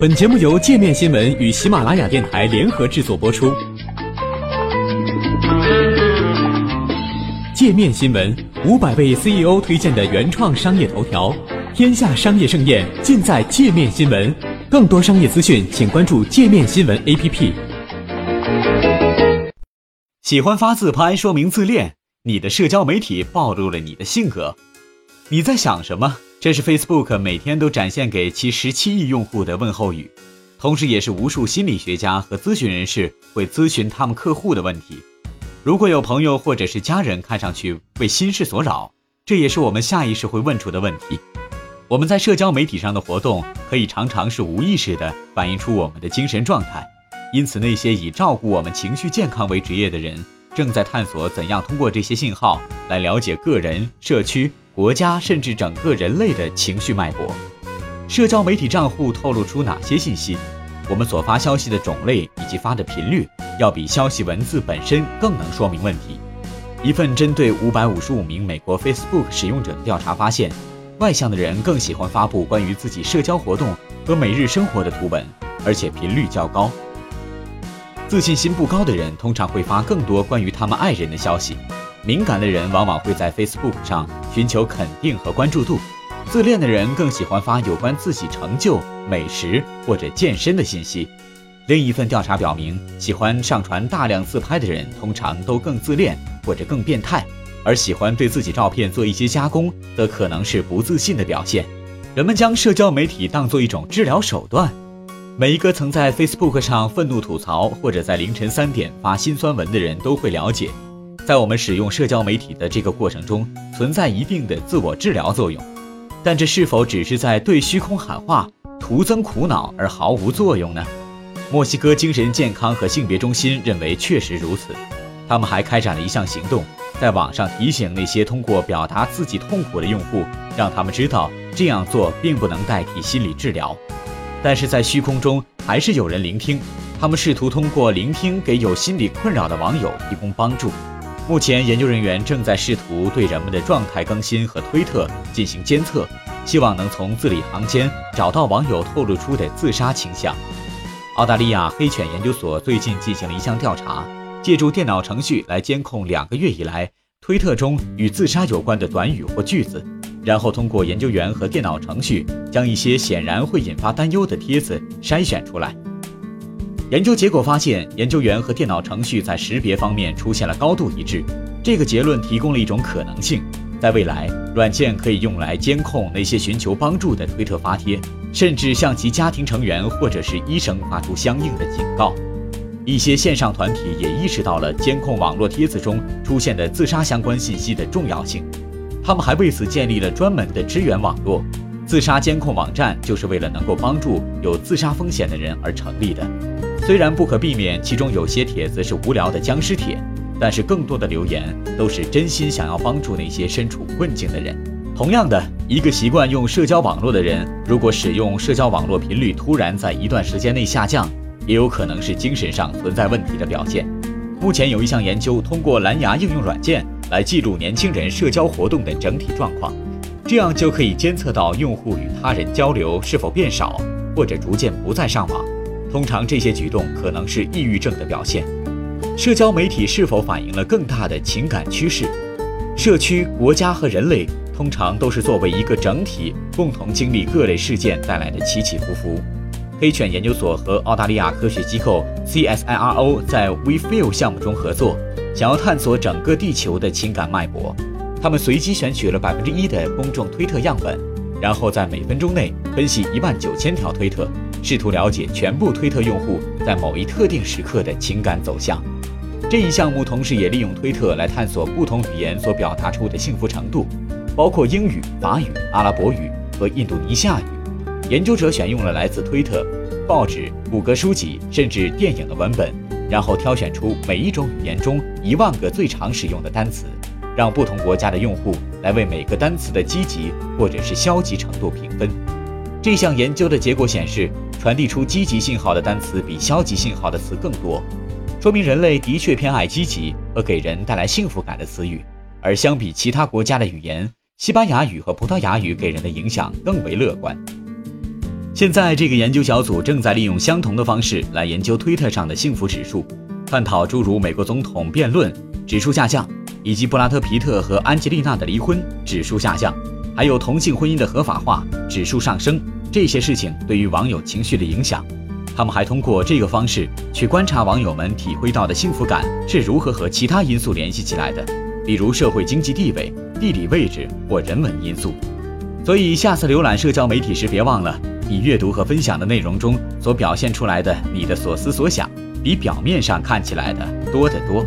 本节目由界面新闻与喜马拉雅电台联合制作播出。界面新闻五百位 CEO 推荐的原创商业头条，天下商业盛宴尽在界面新闻。更多商业资讯，请关注界面新闻 APP。喜欢发自拍说明自恋，你的社交媒体暴露了你的性格。你在想什么？这是 Facebook 每天都展现给其十七亿用户的问候语，同时也是无数心理学家和咨询人士会咨询他们客户的问题。如果有朋友或者是家人看上去为心事所扰，这也是我们下意识会问出的问题。我们在社交媒体上的活动可以常常是无意识的反映出我们的精神状态，因此那些以照顾我们情绪健康为职业的人，正在探索怎样通过这些信号来了解个人、社区。国家甚至整个人类的情绪脉搏，社交媒体账户透露出哪些信息？我们所发消息的种类以及发的频率，要比消息文字本身更能说明问题。一份针对五百五十五名美国 Facebook 使用者的调查发现，外向的人更喜欢发布关于自己社交活动和每日生活的图文，而且频率较高。自信心不高的人通常会发更多关于他们爱人的消息。敏感的人往往会在 Facebook 上寻求肯定和关注度，自恋的人更喜欢发有关自己成就、美食或者健身的信息。另一份调查表明，喜欢上传大量自拍的人通常都更自恋或者更变态，而喜欢对自己照片做一些加工，则可能是不自信的表现。人们将社交媒体当作一种治疗手段。每一个曾在 Facebook 上愤怒吐槽或者在凌晨三点发心酸文的人都会了解。在我们使用社交媒体的这个过程中，存在一定的自我治疗作用，但这是否只是在对虚空喊话，徒增苦恼而毫无作用呢？墨西哥精神健康和性别中心认为确实如此。他们还开展了一项行动，在网上提醒那些通过表达自己痛苦的用户，让他们知道这样做并不能代替心理治疗。但是在虚空中还是有人聆听，他们试图通过聆听给有心理困扰的网友提供帮助。目前，研究人员正在试图对人们的状态更新和推特进行监测，希望能从字里行间找到网友透露出的自杀倾向。澳大利亚黑犬研究所最近进行了一项调查，借助电脑程序来监控两个月以来推特中与自杀有关的短语或句子，然后通过研究员和电脑程序将一些显然会引发担忧的帖子筛选出来。研究结果发现，研究员和电脑程序在识别方面出现了高度一致。这个结论提供了一种可能性：在未来，软件可以用来监控那些寻求帮助的推特发帖，甚至向其家庭成员或者是医生发出相应的警告。一些线上团体也意识到了监控网络帖子中出现的自杀相关信息的重要性，他们还为此建立了专门的支援网络。自杀监控网站就是为了能够帮助有自杀风险的人而成立的。虽然不可避免，其中有些帖子是无聊的僵尸帖，但是更多的留言都是真心想要帮助那些身处困境的人。同样的，一个习惯用社交网络的人，如果使用社交网络频率突然在一段时间内下降，也有可能是精神上存在问题的表现。目前有一项研究通过蓝牙应用软件来记录年轻人社交活动的整体状况，这样就可以监测到用户与他人交流是否变少，或者逐渐不再上网。通常这些举动可能是抑郁症的表现。社交媒体是否反映了更大的情感趋势？社区、国家和人类通常都是作为一个整体，共同经历各类事件带来的起起伏伏。黑犬研究所和澳大利亚科学机构 CSIRO 在 WeFeel 项目中合作，想要探索整个地球的情感脉搏。他们随机选取了百分之一的公众推特样本，然后在每分钟内分析一万九千条推特。试图了解全部推特用户在某一特定时刻的情感走向。这一项目同时也利用推特来探索不同语言所表达出的幸福程度，包括英语、法语、阿拉伯语和印度尼西亚语。研究者选用了来自推特、报纸、谷歌书籍甚至电影的文本，然后挑选出每一种语言中一万个最常使用的单词，让不同国家的用户来为每个单词的积极或者是消极程度评分。这项研究的结果显示。传递出积极信号的单词比消极信号的词更多，说明人类的确偏爱积极和给人带来幸福感的词语。而相比其他国家的语言，西班牙语和葡萄牙语给人的影响更为乐观。现在，这个研究小组正在利用相同的方式来研究推特上的幸福指数，探讨诸如美国总统辩论指数下降，以及布拉德·皮特和安吉丽娜的离婚指数下降，还有同性婚姻的合法化指数上升这些事情对于网友情绪的影响。他们还通过这个方式去观察网友们体会到的幸福感是如何和其他因素联系起来的，比如社会经济地位、地理位置或人文因素。所以，下次浏览社交媒体时，别忘了你阅读和分享的内容中所表现出来的你的所思所想，比表面上看起来的多得多。